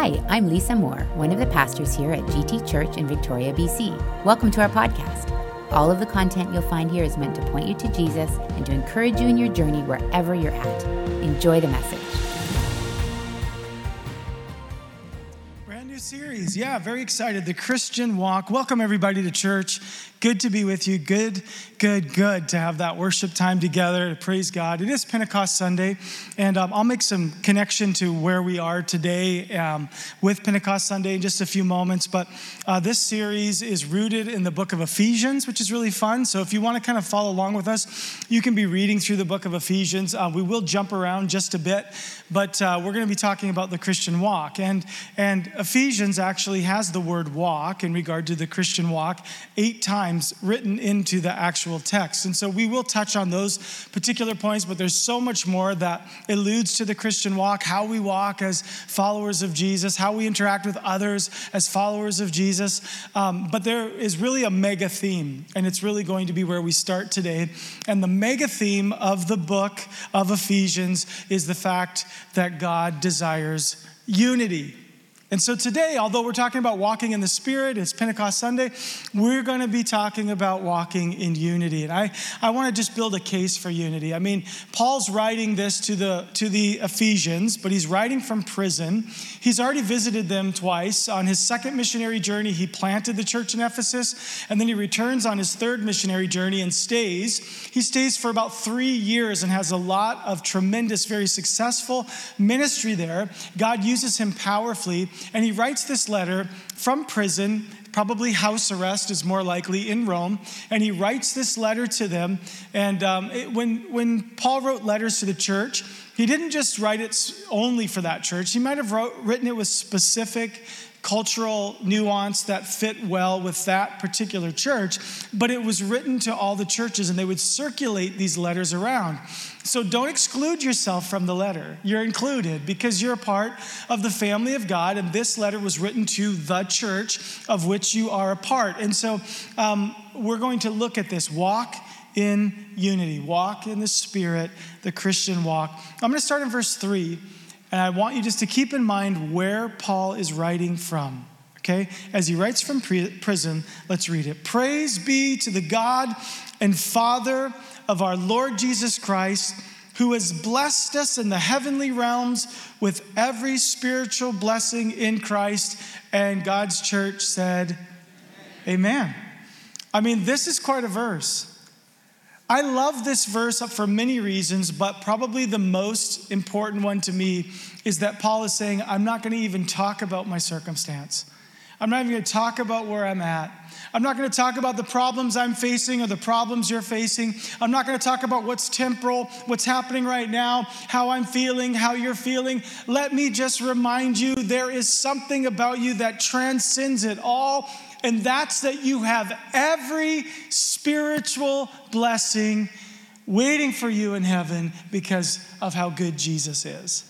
Hi, I'm Lisa Moore, one of the pastors here at GT Church in Victoria, BC. Welcome to our podcast. All of the content you'll find here is meant to point you to Jesus and to encourage you in your journey wherever you're at. Enjoy the message. Series. Yeah, very excited. The Christian Walk. Welcome, everybody, to church. Good to be with you. Good, good, good to have that worship time together to praise God. It is Pentecost Sunday, and um, I'll make some connection to where we are today um, with Pentecost Sunday in just a few moments. But uh, this series is rooted in the book of Ephesians, which is really fun. So if you want to kind of follow along with us, you can be reading through the book of Ephesians. Uh, we will jump around just a bit, but uh, we're going to be talking about the Christian walk. And, and Ephesians actually has the word walk in regard to the Christian walk eight times times written into the actual text. And so we will touch on those particular points, but there's so much more that alludes to the Christian walk, how we walk as followers of Jesus, how we interact with others as followers of Jesus. Um, but there is really a mega theme, and it's really going to be where we start today. And the mega theme of the book of Ephesians is the fact that God desires unity. And so today, although we're talking about walking in the Spirit, it's Pentecost Sunday, we're going to be talking about walking in unity. And I, I want to just build a case for unity. I mean, Paul's writing this to the, to the Ephesians, but he's writing from prison. He's already visited them twice. On his second missionary journey, he planted the church in Ephesus, and then he returns on his third missionary journey and stays. He stays for about three years and has a lot of tremendous, very successful ministry there. God uses him powerfully. And he writes this letter from prison, probably house arrest is more likely in Rome. And he writes this letter to them. And um, it, when, when Paul wrote letters to the church, he didn't just write it only for that church. He might have wrote, written it with specific cultural nuance that fit well with that particular church, but it was written to all the churches and they would circulate these letters around. So don't exclude yourself from the letter. You're included because you're a part of the family of God, and this letter was written to the church of which you are a part. And so um, we're going to look at this walk in unity, walk in the Spirit, the Christian walk. I'm going to start in verse 3. And I want you just to keep in mind where Paul is writing from. Okay? As he writes from prison, let's read it. Praise be to the God and Father of our Lord Jesus Christ, who has blessed us in the heavenly realms with every spiritual blessing in Christ. And God's church said, Amen. Amen. I mean, this is quite a verse. I love this verse for many reasons, but probably the most important one to me is that Paul is saying, I'm not going to even talk about my circumstance. I'm not even going to talk about where I'm at. I'm not going to talk about the problems I'm facing or the problems you're facing. I'm not going to talk about what's temporal, what's happening right now, how I'm feeling, how you're feeling. Let me just remind you there is something about you that transcends it all and that's that you have every spiritual blessing waiting for you in heaven because of how good Jesus is.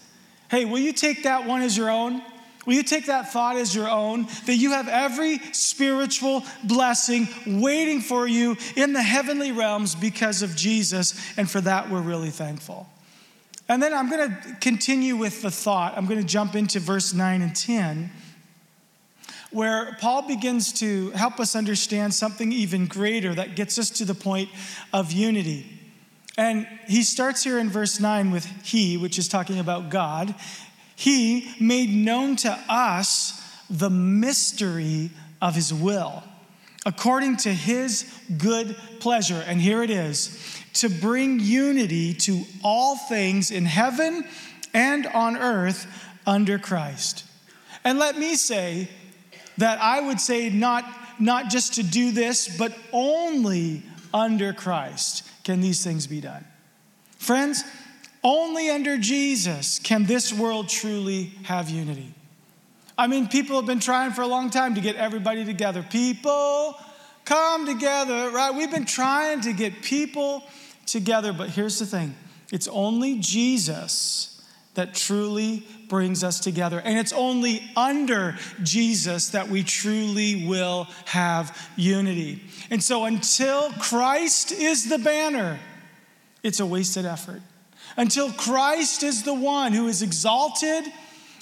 Hey, will you take that one as your own? Will you take that thought as your own? That you have every spiritual blessing waiting for you in the heavenly realms because of Jesus, and for that we're really thankful. And then I'm going to continue with the thought. I'm going to jump into verse 9 and 10 where Paul begins to help us understand something even greater that gets us to the point of unity. And he starts here in verse 9 with He, which is talking about God. He made known to us the mystery of His will, according to His good pleasure. And here it is to bring unity to all things in heaven and on earth under Christ. And let me say, that I would say not, not just to do this, but only under Christ can these things be done. Friends, only under Jesus can this world truly have unity. I mean, people have been trying for a long time to get everybody together. People come together, right? We've been trying to get people together, but here's the thing it's only Jesus that truly brings us together. And it's only under Jesus that we truly will have unity. And so until Christ is the banner, it's a wasted effort. Until Christ is the one who is exalted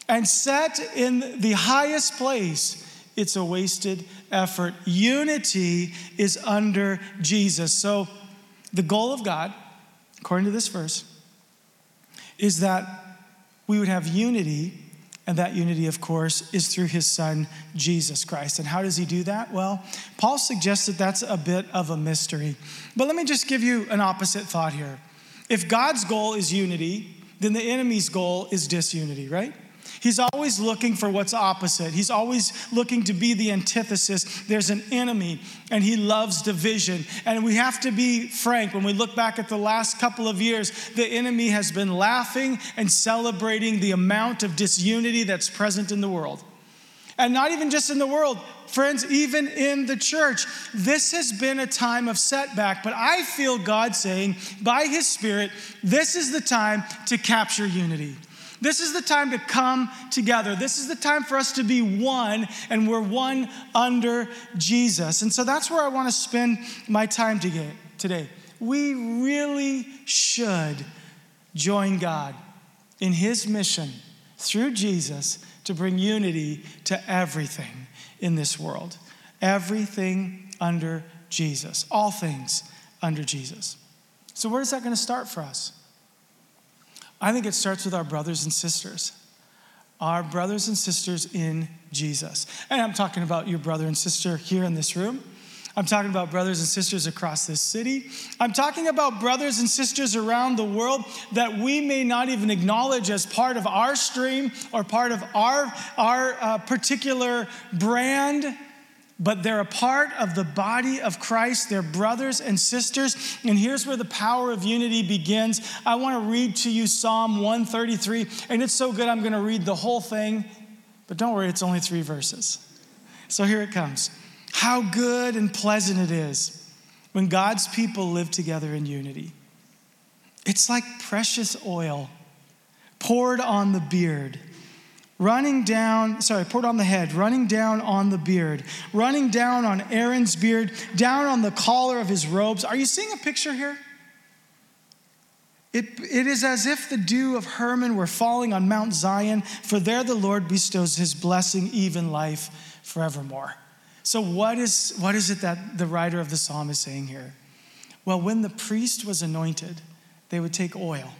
and set in the highest place, it's a wasted effort. Unity is under Jesus. So, the goal of God, according to this verse, is that we would have unity, and that unity, of course, is through his son, Jesus Christ. And how does he do that? Well, Paul suggests that that's a bit of a mystery. But let me just give you an opposite thought here. If God's goal is unity, then the enemy's goal is disunity, right? He's always looking for what's opposite. He's always looking to be the antithesis. There's an enemy, and he loves division. And we have to be frank when we look back at the last couple of years, the enemy has been laughing and celebrating the amount of disunity that's present in the world. And not even just in the world, friends, even in the church. This has been a time of setback, but I feel God saying by His Spirit, this is the time to capture unity. This is the time to come together. This is the time for us to be one, and we're one under Jesus. And so that's where I want to spend my time today. We really should join God in His mission through Jesus to bring unity to everything in this world. Everything under Jesus, all things under Jesus. So, where is that going to start for us? I think it starts with our brothers and sisters. Our brothers and sisters in Jesus. And I'm talking about your brother and sister here in this room. I'm talking about brothers and sisters across this city. I'm talking about brothers and sisters around the world that we may not even acknowledge as part of our stream or part of our, our uh, particular brand but they're a part of the body of Christ. They're brothers and sisters. And here's where the power of unity begins. I want to read to you Psalm 133, and it's so good I'm going to read the whole thing. But don't worry, it's only three verses. So here it comes. How good and pleasant it is when God's people live together in unity. It's like precious oil poured on the beard running down, sorry, poured on the head, running down on the beard, running down on Aaron's beard, down on the collar of his robes. Are you seeing a picture here? It, it is as if the dew of Hermon were falling on Mount Zion, for there the Lord bestows his blessing, even life forevermore. So, what is, what is it that the writer of the psalm is saying here? Well, when the priest was anointed, they would take oil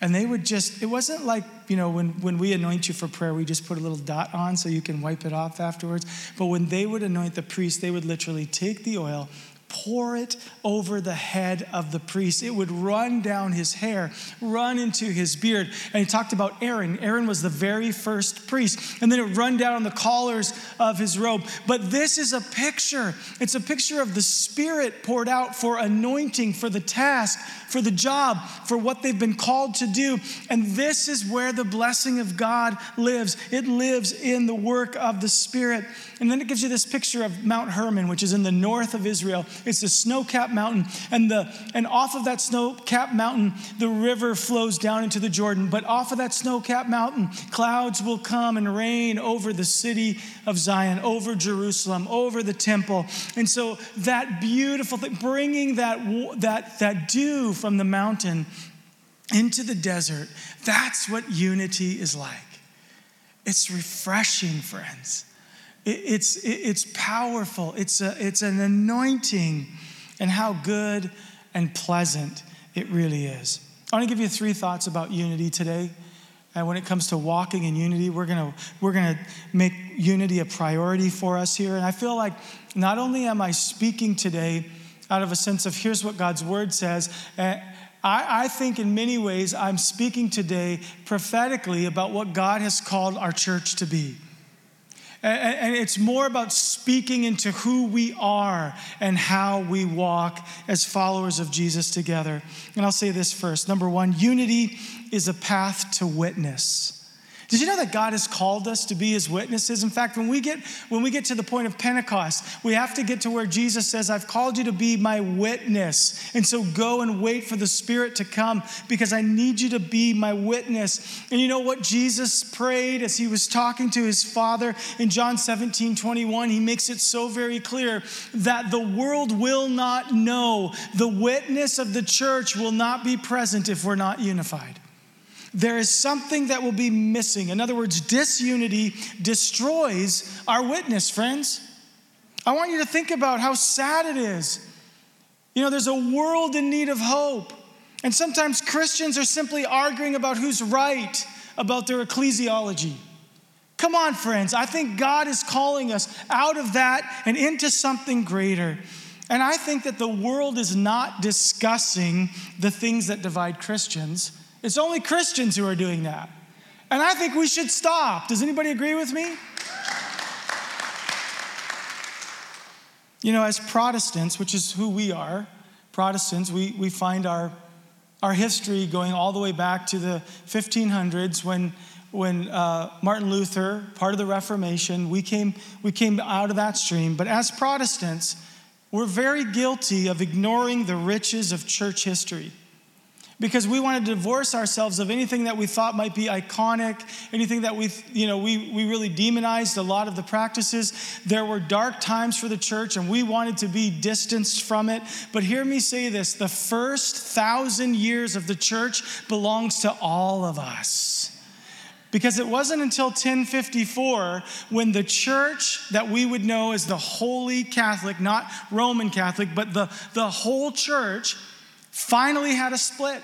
and they would just, it wasn't like, you know, when, when we anoint you for prayer, we just put a little dot on so you can wipe it off afterwards. But when they would anoint the priest, they would literally take the oil, pour it over the head of the priest. It would run down his hair, run into his beard. And he talked about Aaron. Aaron was the very first priest. And then it run down on the collars of his robe. But this is a picture. It's a picture of the Spirit poured out for anointing, for the task, for the job, for what they've been called to do. And this is where the blessing of God lives. It lives in the work of the Spirit. And then it gives you this picture of Mount Hermon, which is in the north of Israel. It's a snow capped mountain. And, the, and off of that snow capped mountain, the river flows down into the Jordan. But off of that snow capped mountain, clouds will come and rain over the city of Zion, over Jerusalem, over the temple. And so that beautiful thing, bringing that, that, that dew from the mountain into the desert, that's what unity is like. It's refreshing, friends. It's, it's powerful. It's, a, it's an anointing, and how good and pleasant it really is. I want to give you three thoughts about unity today. And when it comes to walking in unity, we're gonna, we're gonna make unity a priority for us here. And I feel like not only am I speaking today out of a sense of here's what God's word says, uh, I, I think in many ways I'm speaking today prophetically about what God has called our church to be. And it's more about speaking into who we are and how we walk as followers of Jesus together. And I'll say this first. Number one, unity is a path to witness. Did you know that God has called us to be his witnesses? In fact, when we get when we get to the point of Pentecost, we have to get to where Jesus says, "I've called you to be my witness." And so go and wait for the Spirit to come because I need you to be my witness. And you know what Jesus prayed as he was talking to his Father in John 17, 21, he makes it so very clear that the world will not know, the witness of the church will not be present if we're not unified there is something that will be missing. In other words, disunity destroys our witness, friends. I want you to think about how sad it is. You know, there's a world in need of hope. And sometimes Christians are simply arguing about who's right about their ecclesiology. Come on, friends. I think God is calling us out of that and into something greater. And I think that the world is not discussing the things that divide Christians. It's only Christians who are doing that. And I think we should stop. Does anybody agree with me? You know, as Protestants, which is who we are, Protestants, we, we find our, our history going all the way back to the 1500s when when uh, Martin Luther, part of the Reformation, we came, we came out of that stream. But as Protestants, we're very guilty of ignoring the riches of church history because we want to divorce ourselves of anything that we thought might be iconic, anything that we, you know, we, we really demonized a lot of the practices. There were dark times for the church and we wanted to be distanced from it. But hear me say this the first thousand years of the church belongs to all of us. Because it wasn't until 1054 when the church that we would know as the Holy Catholic, not Roman Catholic, but the, the whole church finally had a split.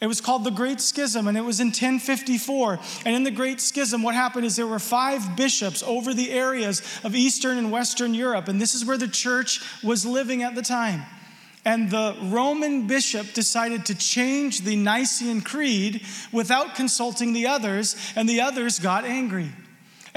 It was called the Great Schism, and it was in 1054. And in the Great Schism, what happened is there were five bishops over the areas of Eastern and Western Europe, and this is where the church was living at the time. And the Roman bishop decided to change the Nicene Creed without consulting the others, and the others got angry.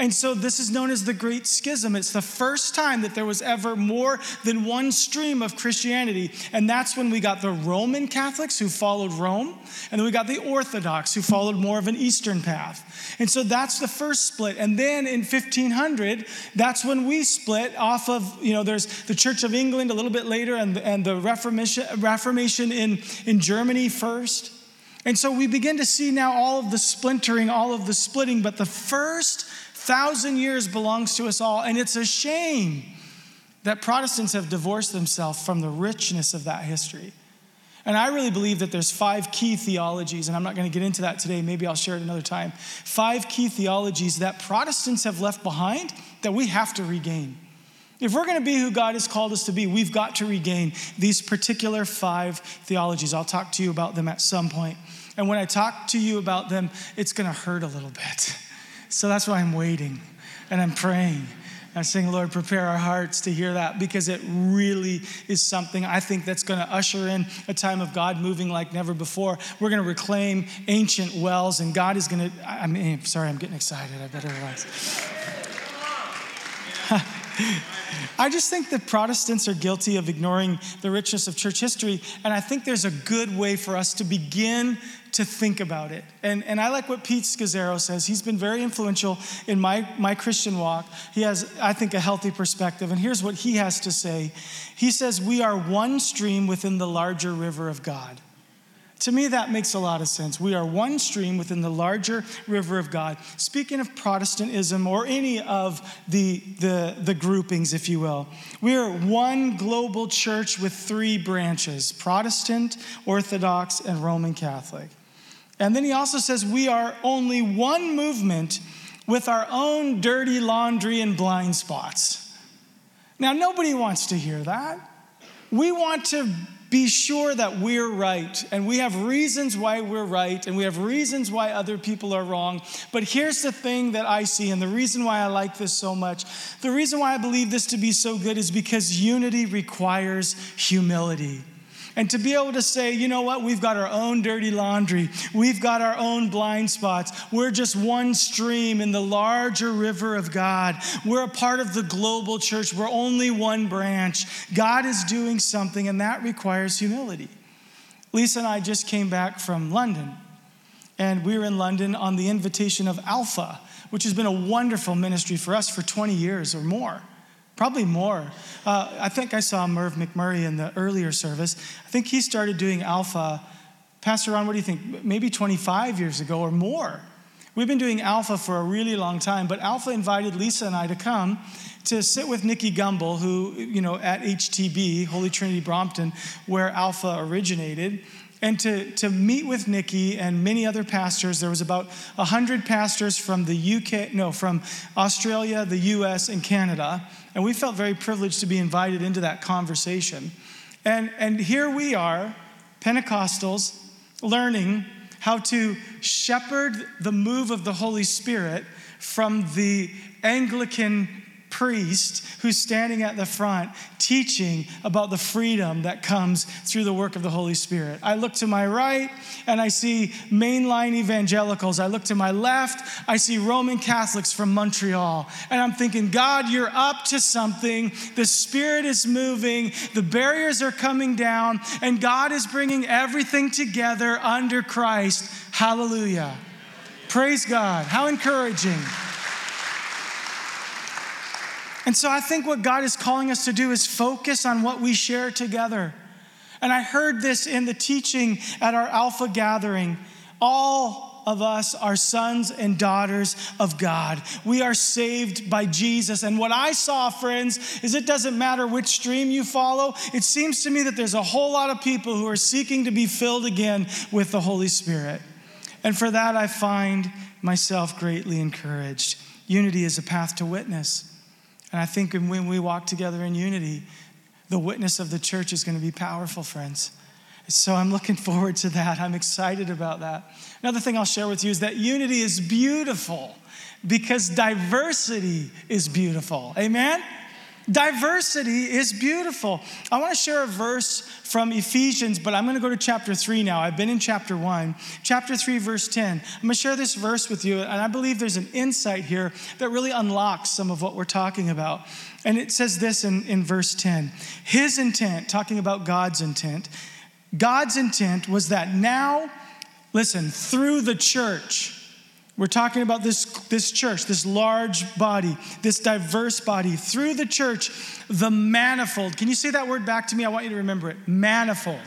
And so this is known as the Great Schism. It's the first time that there was ever more than one stream of Christianity. And that's when we got the Roman Catholics who followed Rome, and then we got the Orthodox who followed more of an Eastern path. And so that's the first split. And then in 1500, that's when we split off of, you know, there's the Church of England a little bit later and, and the Reformation, Reformation in, in Germany first. And so we begin to see now all of the splintering, all of the splitting, but the first thousand years belongs to us all. And it's a shame that Protestants have divorced themselves from the richness of that history. And I really believe that there's five key theologies, and I'm not going to get into that today. Maybe I'll share it another time. Five key theologies that Protestants have left behind that we have to regain. If we're going to be who God has called us to be, we've got to regain these particular five theologies. I'll talk to you about them at some point. And when I talk to you about them, it's going to hurt a little bit. So that's why I'm waiting and I'm praying. I'm saying, Lord, prepare our hearts to hear that because it really is something I think that's going to usher in a time of God moving like never before. We're going to reclaim ancient wells, and God is going to. I mean, eh, sorry, I'm getting excited. I better relax. I just think that Protestants are guilty of ignoring the richness of church history, and I think there's a good way for us to begin to think about it. And, and I like what Pete Scazzero says. He's been very influential in my, my Christian walk. He has, I think, a healthy perspective. And here's what he has to say He says, We are one stream within the larger river of God. To me, that makes a lot of sense. We are one stream within the larger river of God. Speaking of Protestantism or any of the, the, the groupings, if you will, we are one global church with three branches Protestant, Orthodox, and Roman Catholic. And then he also says we are only one movement with our own dirty laundry and blind spots. Now, nobody wants to hear that. We want to be sure that we're right and we have reasons why we're right and we have reasons why other people are wrong. But here's the thing that I see, and the reason why I like this so much the reason why I believe this to be so good is because unity requires humility. And to be able to say, you know what, we've got our own dirty laundry, we've got our own blind spots. We're just one stream in the larger river of God. We're a part of the global church, we're only one branch. God is doing something, and that requires humility. Lisa and I just came back from London, and we were in London on the invitation of Alpha, which has been a wonderful ministry for us for 20 years or more probably more. Uh, I think I saw Merv McMurray in the earlier service. I think he started doing Alpha. Pastor Ron, what do you think? Maybe 25 years ago or more. We've been doing Alpha for a really long time, but Alpha invited Lisa and I to come to sit with Nicky Gumbel, who, you know, at HTB, Holy Trinity Brompton, where Alpha originated. and to, to meet with Nicky and many other pastors. There was about 100 pastors from the UK, no, from Australia, the US, and Canada. And we felt very privileged to be invited into that conversation. And, and here we are, Pentecostals, learning how to shepherd the move of the Holy Spirit from the Anglican priest who's standing at the front teaching about the freedom that comes through the work of the Holy Spirit. I look to my right and I see mainline evangelicals. I look to my left, I see Roman Catholics from Montreal. And I'm thinking, God, you're up to something. The Spirit is moving, the barriers are coming down, and God is bringing everything together under Christ. Hallelujah. Praise God. How encouraging. And so I think what God is calling us to do is focus on what we share together. And I heard this in the teaching at our Alpha gathering. All of us are sons and daughters of God. We are saved by Jesus. And what I saw, friends, is it doesn't matter which stream you follow. It seems to me that there's a whole lot of people who are seeking to be filled again with the Holy Spirit. And for that, I find myself greatly encouraged. Unity is a path to witness. And I think when we walk together in unity, the witness of the church is going to be powerful, friends. So I'm looking forward to that. I'm excited about that. Another thing I'll share with you is that unity is beautiful because diversity is beautiful. Amen? Diversity is beautiful. I want to share a verse from Ephesians, but I'm going to go to chapter 3 now. I've been in chapter 1. Chapter 3, verse 10. I'm going to share this verse with you, and I believe there's an insight here that really unlocks some of what we're talking about. And it says this in, in verse 10 His intent, talking about God's intent, God's intent was that now, listen, through the church, we're talking about this, this church, this large body, this diverse body. Through the church, the manifold. Can you say that word back to me? I want you to remember it. Manifold.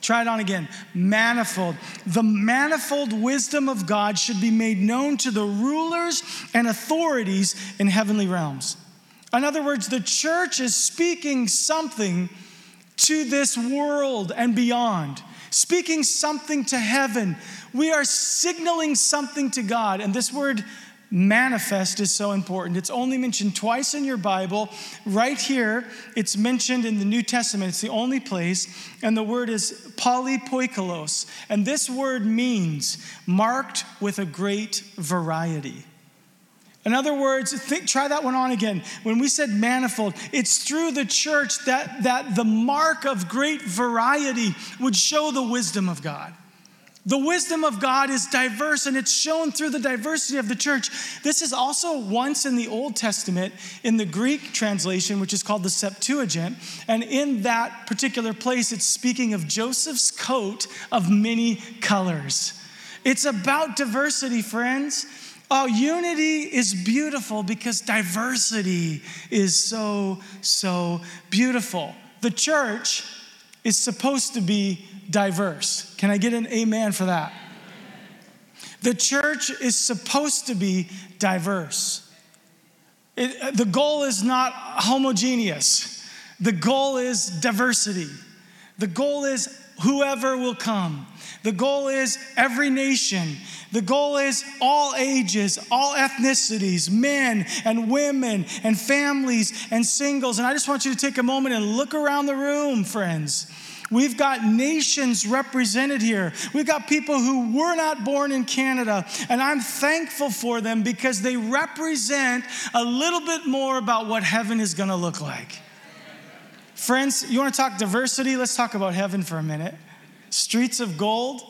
Try it on again. Manifold. The manifold wisdom of God should be made known to the rulers and authorities in heavenly realms. In other words, the church is speaking something to this world and beyond, speaking something to heaven we are signaling something to God. And this word manifest is so important. It's only mentioned twice in your Bible. Right here, it's mentioned in the New Testament. It's the only place. And the word is polypoikilos. And this word means marked with a great variety. In other words, think, try that one on again. When we said manifold, it's through the church that, that the mark of great variety would show the wisdom of God. The wisdom of God is diverse and it's shown through the diversity of the church. This is also once in the Old Testament in the Greek translation, which is called the Septuagint. And in that particular place, it's speaking of Joseph's coat of many colors. It's about diversity, friends. Oh, unity is beautiful because diversity is so, so beautiful. The church is supposed to be diverse. Can I get an amen for that? The church is supposed to be diverse. It, uh, the goal is not homogeneous, the goal is diversity. The goal is whoever will come. The goal is every nation. The goal is all ages, all ethnicities, men and women and families and singles. And I just want you to take a moment and look around the room, friends. We've got nations represented here. We've got people who were not born in Canada, and I'm thankful for them because they represent a little bit more about what heaven is going to look like. Friends, you want to talk diversity? Let's talk about heaven for a minute. Streets of gold,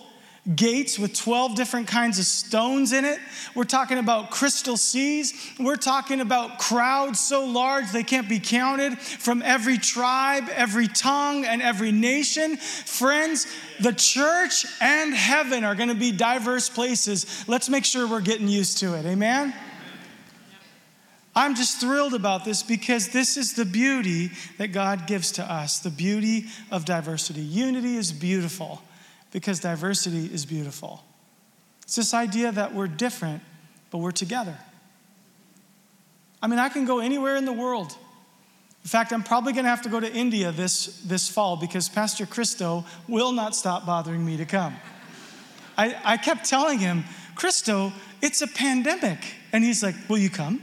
gates with 12 different kinds of stones in it. We're talking about crystal seas. We're talking about crowds so large they can't be counted from every tribe, every tongue, and every nation. Friends, the church and heaven are going to be diverse places. Let's make sure we're getting used to it. Amen? I'm just thrilled about this because this is the beauty that God gives to us the beauty of diversity. Unity is beautiful because diversity is beautiful. It's this idea that we're different, but we're together. I mean, I can go anywhere in the world In fact, I'm probably going to have to go to India this, this fall because Pastor Christo will not stop bothering me to come. I, I kept telling him, Christo, it's a pandemic. And he's like, Will you come?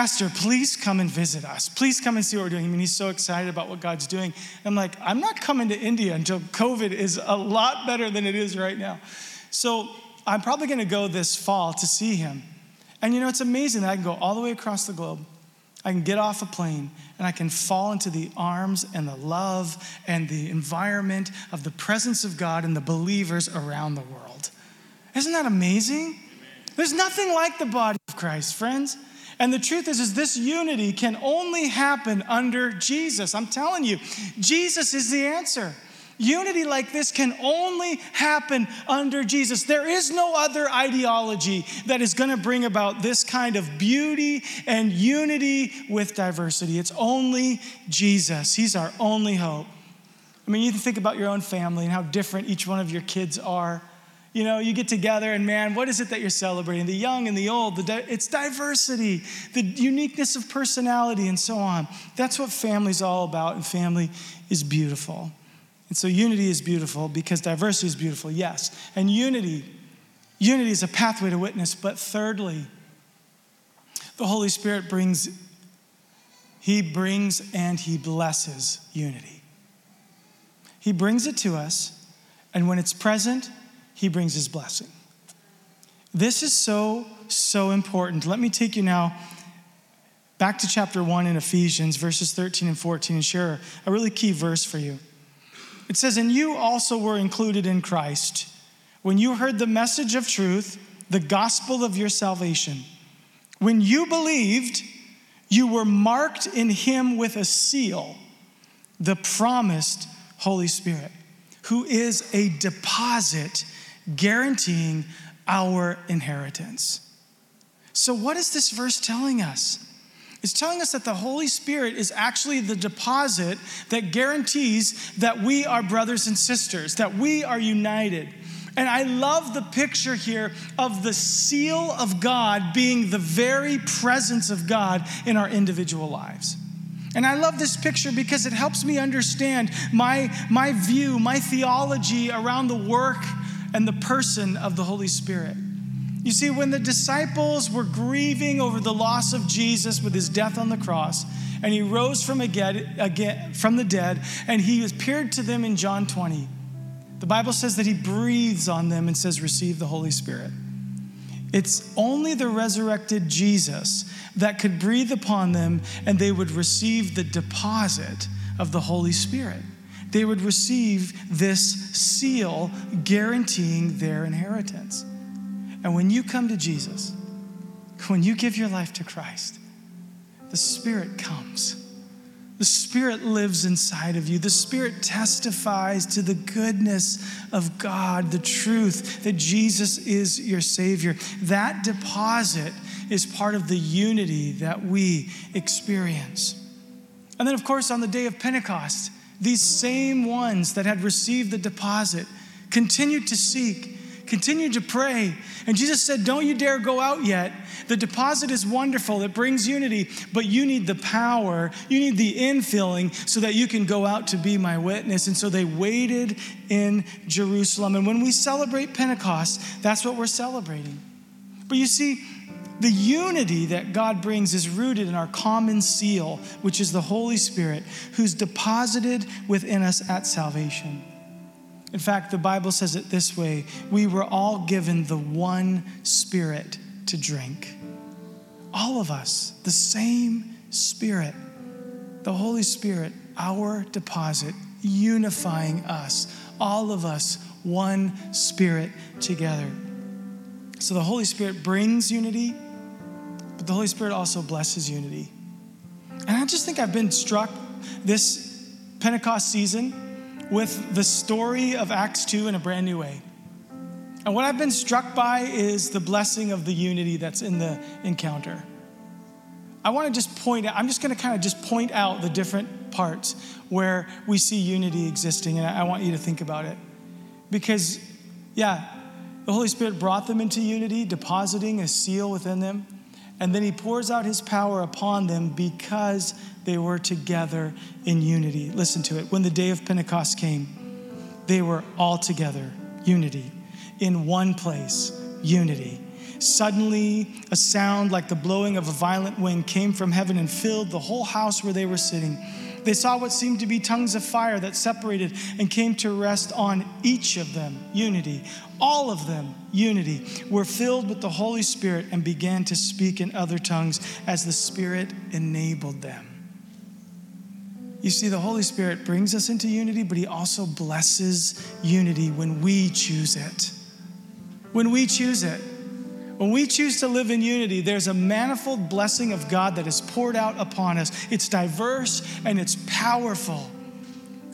Pastor, please come and visit us. Please come and see what we're doing. I mean, he's so excited about what God's doing. I'm like, I'm not coming to India until COVID is a lot better than it is right now. So I'm probably going to go this fall to see him. And you know, it's amazing that I can go all the way across the globe. I can get off a plane and I can fall into the arms and the love and the environment of the presence of God and the believers around the world. Isn't that amazing? There's nothing like the body of Christ, friends. And the truth is, is this unity can only happen under Jesus. I'm telling you, Jesus is the answer. Unity like this can only happen under Jesus. There is no other ideology that is going to bring about this kind of beauty and unity with diversity. It's only Jesus. He's our only hope. I mean, you can think about your own family and how different each one of your kids are. You know, you get together and man, what is it that you're celebrating? The young and the old, the di- it's diversity, the uniqueness of personality, and so on. That's what family's all about, and family is beautiful. And so unity is beautiful because diversity is beautiful, yes. And unity, unity is a pathway to witness. But thirdly, the Holy Spirit brings, He brings and He blesses unity. He brings it to us, and when it's present, he brings his blessing. This is so, so important. Let me take you now back to chapter 1 in Ephesians, verses 13 and 14, and share a really key verse for you. It says, And you also were included in Christ when you heard the message of truth, the gospel of your salvation. When you believed, you were marked in him with a seal, the promised Holy Spirit, who is a deposit guaranteeing our inheritance. So, what is this verse telling us? It's telling us that the Holy Spirit is actually the deposit that guarantees that we are brothers and sisters, that we are united. And I love the picture here of the seal of God being the very presence of God in our individual lives. And I love this picture because it helps me understand my, my view, my theology around the work and the person of the Holy Spirit. You see, when the disciples were grieving over the loss of Jesus with his death on the cross, and he rose from, again, again, from the dead, and he appeared to them in John 20, the Bible says that he breathes on them and says, Receive the Holy Spirit. It's only the resurrected Jesus that could breathe upon them and they would receive the deposit of the Holy Spirit they would receive this seal guaranteeing their inheritance. And when you come to Jesus, when you give your life to Christ, the Spirit comes. The Spirit lives inside of you. The Spirit testifies to the goodness of God, the truth that Jesus is your Savior. That deposit is part of the unity that we experience. And then, of course, on the day of Pentecost, these same ones that had received the deposit continued to seek, continued to pray. And Jesus said, Don't you dare go out yet. The deposit is wonderful, it brings unity, but you need the power, you need the infilling so that you can go out to be my witness. And so they waited in Jerusalem. And when we celebrate Pentecost, that's what we're celebrating. But you see, the unity that God brings is rooted in our common seal, which is the Holy Spirit, who's deposited within us at salvation. In fact, the Bible says it this way we were all given the one Spirit to drink. All of us, the same Spirit, the Holy Spirit, our deposit, unifying us, all of us, one Spirit together. So the Holy Spirit brings unity the Holy Spirit also blesses unity. And I just think I've been struck this Pentecost season with the story of Acts 2 in a brand new way. And what I've been struck by is the blessing of the unity that's in the encounter. I want to just point out, I'm just going to kind of just point out the different parts where we see unity existing, and I want you to think about it. Because, yeah, the Holy Spirit brought them into unity, depositing a seal within them. And then he pours out his power upon them because they were together in unity. Listen to it. When the day of Pentecost came, they were all together, unity, in one place, unity. Suddenly, a sound like the blowing of a violent wind came from heaven and filled the whole house where they were sitting. They saw what seemed to be tongues of fire that separated and came to rest on each of them. Unity. All of them, unity, were filled with the Holy Spirit and began to speak in other tongues as the Spirit enabled them. You see, the Holy Spirit brings us into unity, but He also blesses unity when we choose it. When we choose it. When we choose to live in unity, there's a manifold blessing of God that is poured out upon us. It's diverse and it's powerful.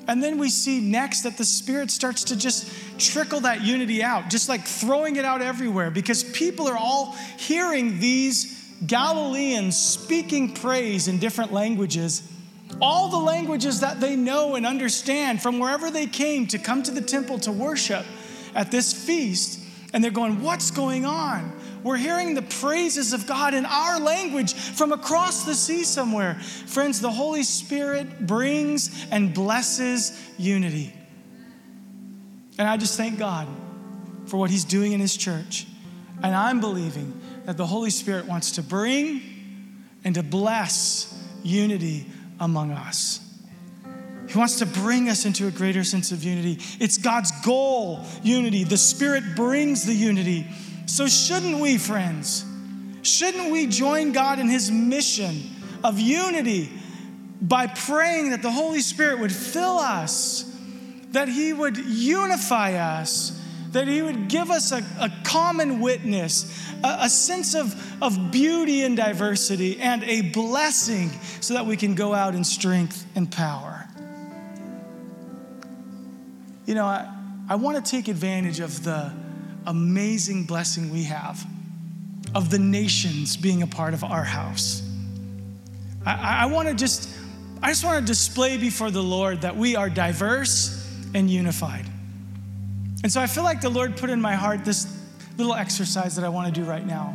And then we see next that the Spirit starts to just trickle that unity out, just like throwing it out everywhere, because people are all hearing these Galileans speaking praise in different languages, all the languages that they know and understand from wherever they came to come to the temple to worship at this feast. And they're going, What's going on? We're hearing the praises of God in our language from across the sea somewhere. Friends, the Holy Spirit brings and blesses unity. And I just thank God for what He's doing in His church. And I'm believing that the Holy Spirit wants to bring and to bless unity among us. He wants to bring us into a greater sense of unity. It's God's goal, unity. The Spirit brings the unity. So, shouldn't we, friends, shouldn't we join God in His mission of unity by praying that the Holy Spirit would fill us, that He would unify us, that He would give us a, a common witness, a, a sense of, of beauty and diversity, and a blessing so that we can go out in strength and power? You know, I, I want to take advantage of the amazing blessing we have of the nations being a part of our house. I, I want to just, I just want to display before the Lord that we are diverse and unified. And so I feel like the Lord put in my heart this little exercise that I want to do right now.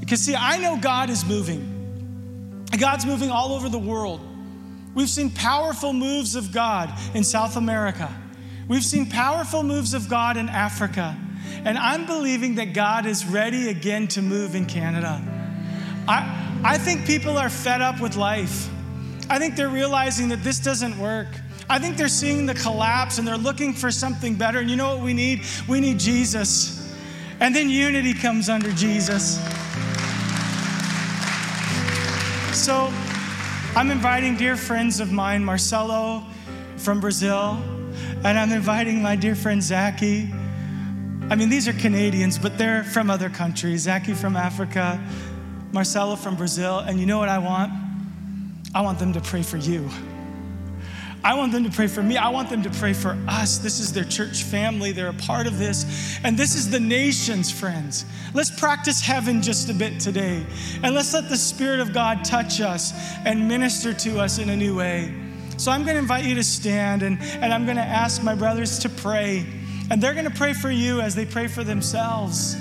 Because, see, I know God is moving. God's moving all over the world. We've seen powerful moves of God in South America. We've seen powerful moves of God in Africa. And I'm believing that God is ready again to move in Canada. I, I think people are fed up with life. I think they're realizing that this doesn't work. I think they're seeing the collapse and they're looking for something better. And you know what we need? We need Jesus. And then unity comes under Jesus. So I'm inviting dear friends of mine, Marcelo from Brazil, and I'm inviting my dear friend Zachy I mean, these are Canadians, but they're from other countries. Zachy from Africa, Marcelo from Brazil. And you know what I want? I want them to pray for you. I want them to pray for me. I want them to pray for us. This is their church family. They're a part of this. And this is the nation's friends. Let's practice heaven just a bit today. And let's let the Spirit of God touch us and minister to us in a new way. So I'm going to invite you to stand and, and I'm going to ask my brothers to pray. And they're going to pray for you as they pray for themselves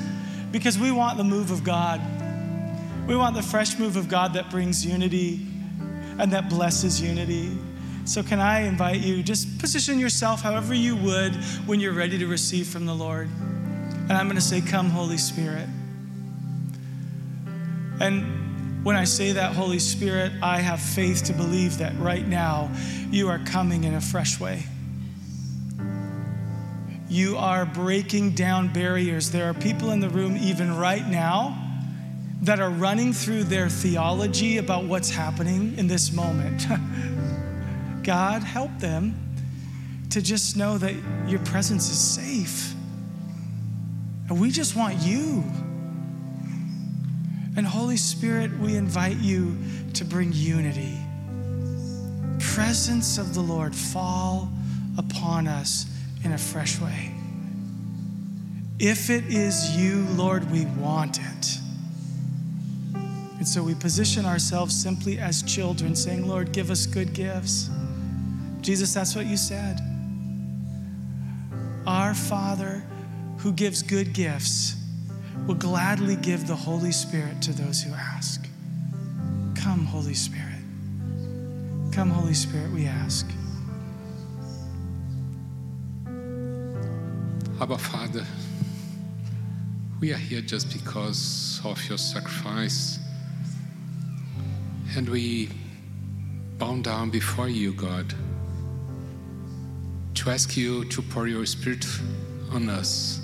because we want the move of God. We want the fresh move of God that brings unity and that blesses unity. So, can I invite you, just position yourself however you would when you're ready to receive from the Lord. And I'm going to say, Come, Holy Spirit. And when I say that, Holy Spirit, I have faith to believe that right now you are coming in a fresh way. You are breaking down barriers. There are people in the room, even right now, that are running through their theology about what's happening in this moment. God, help them to just know that your presence is safe. And we just want you. And Holy Spirit, we invite you to bring unity. Presence of the Lord fall upon us in a fresh way. If it is you, Lord, we want it. And so we position ourselves simply as children, saying, Lord, give us good gifts. Jesus, that's what you said. Our Father who gives good gifts, will gladly give the Holy Spirit to those who ask. Come, Holy Spirit. Come, Holy Spirit, we ask. Abba Father, we are here just because of your sacrifice. And we bow down before you, God, to ask you to pour your Spirit on us.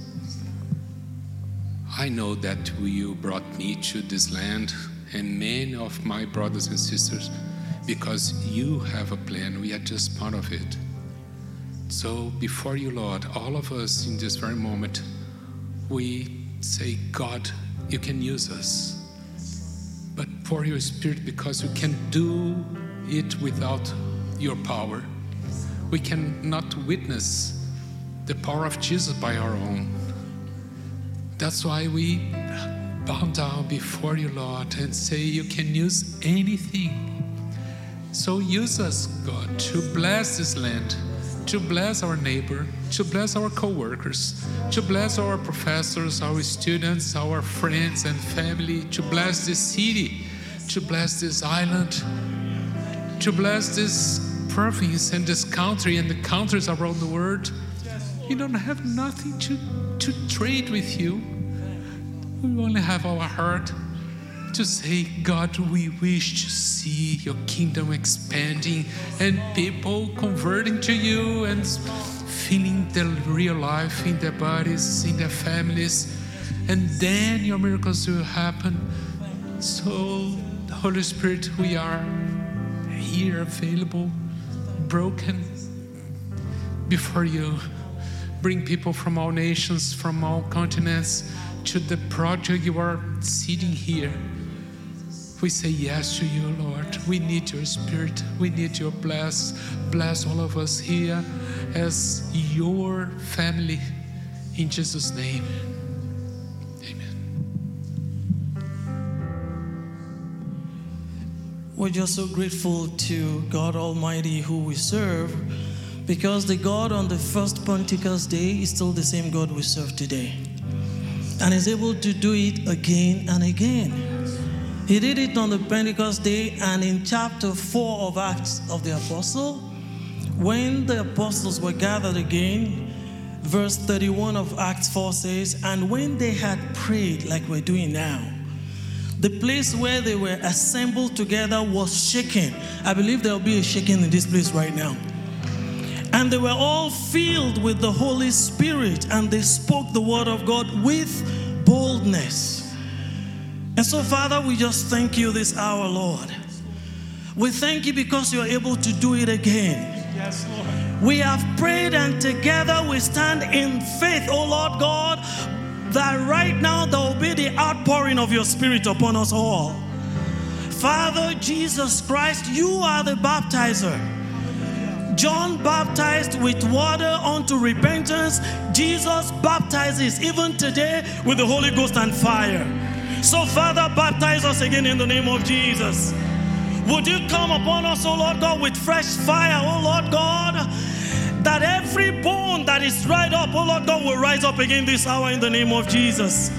I know that you brought me to this land and many of my brothers and sisters because you have a plan. We are just part of it. So, before you, Lord, all of us in this very moment, we say, God, you can use us. But pour your spirit because we can do it without your power. We cannot witness the power of Jesus by our own. That's why we bow down before you, Lord, and say, You can use anything. So use us, God, to bless this land, to bless our neighbor, to bless our co-workers, to bless our professors, our students, our friends and family, to bless this city, to bless this island, to bless this province and this country and the countries around the world. We don't have nothing to, to trade with you. We only have our heart to say, God, we wish to see your kingdom expanding and people converting to you and feeling the real life in their bodies, in their families. And then your miracles will happen. So, Holy Spirit, we are here available, broken before you. Bring people from all nations, from all continents to the project you are sitting here we say yes to you, Lord. We need your spirit. We need your bless. Bless all of us here as your family. In Jesus' name. Amen. We're just so grateful to God Almighty who we serve because the God on the first Pentecost day is still the same God we serve today and is able to do it again and again. He did it on the Pentecost day and in chapter 4 of Acts of the Apostle. When the apostles were gathered again, verse 31 of Acts 4 says, And when they had prayed, like we're doing now, the place where they were assembled together was shaken. I believe there'll be a shaking in this place right now. And they were all filled with the Holy Spirit, and they spoke the word of God with boldness. And so, Father, we just thank you this hour, Lord. We thank you because you're able to do it again. Yes, Lord. We have prayed, and together we stand in faith, oh Lord God, that right now there will be the outpouring of your Spirit upon us all. Father Jesus Christ, you are the baptizer. John baptized with water unto repentance. Jesus baptizes even today with the Holy Ghost and fire. So, Father, baptize us again in the name of Jesus. Would you come upon us, O Lord God, with fresh fire, O Lord God, that every bone that is dried up, O Lord God, will rise up again this hour in the name of Jesus.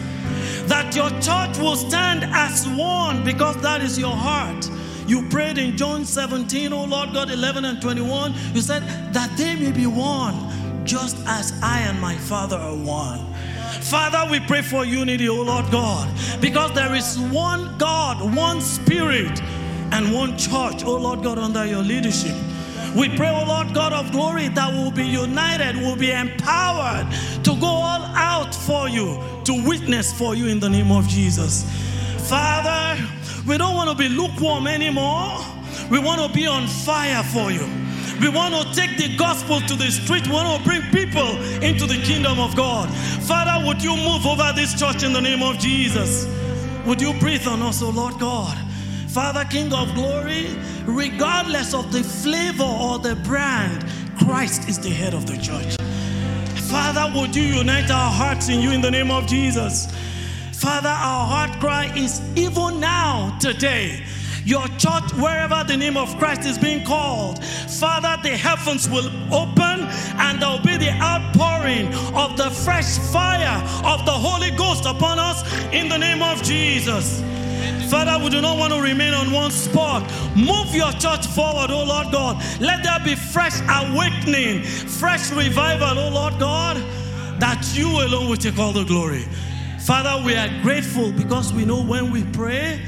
That your church will stand as one because that is your heart. You prayed in John 17, O Lord God, 11 and 21. You said that they may be one, just as I and my Father are one. Father, we pray for unity, O Lord God, because there is one God, one Spirit, and one church, O Lord God, under your leadership. We pray, O Lord God of glory, that we'll be united, we'll be empowered to go all out for you, to witness for you in the name of Jesus. Father, we don't want to be lukewarm anymore. We want to be on fire for you. We want to take the gospel to the street. We want to bring people into the kingdom of God. Father, would you move over this church in the name of Jesus? Would you breathe on us, oh Lord God? Father, King of glory, regardless of the flavor or the brand, Christ is the head of the church. Father, would you unite our hearts in you in the name of Jesus? Father, our heart cry is even now, today your church, wherever the name of Christ is being called, Father, the heavens will open and there will be the outpouring of the fresh fire of the Holy Ghost upon us in the name of Jesus. Father, we do not want to remain on one spot. Move your church forward, oh Lord God. Let there be fresh awakening, fresh revival, oh Lord God, that you alone will take all the glory. Father, we are grateful because we know when we pray,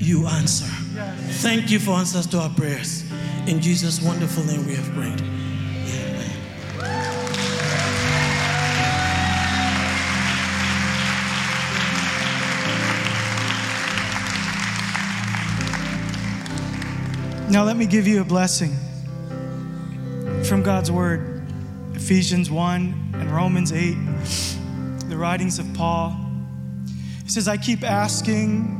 you answer. Thank you for answers to our prayers. In Jesus' wonderful name we have prayed. Amen. Now, let me give you a blessing from God's Word Ephesians 1 and Romans 8, the writings of Paul. He says, I keep asking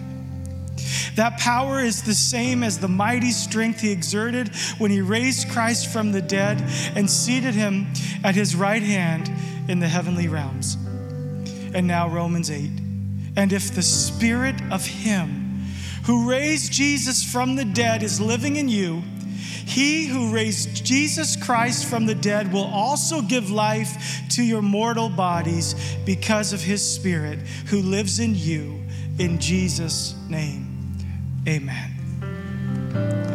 That power is the same as the mighty strength he exerted when he raised Christ from the dead and seated him at his right hand in the heavenly realms. And now, Romans 8. And if the spirit of him who raised Jesus from the dead is living in you, he who raised Jesus Christ from the dead will also give life to your mortal bodies because of his Spirit who lives in you. In Jesus' name, Amen.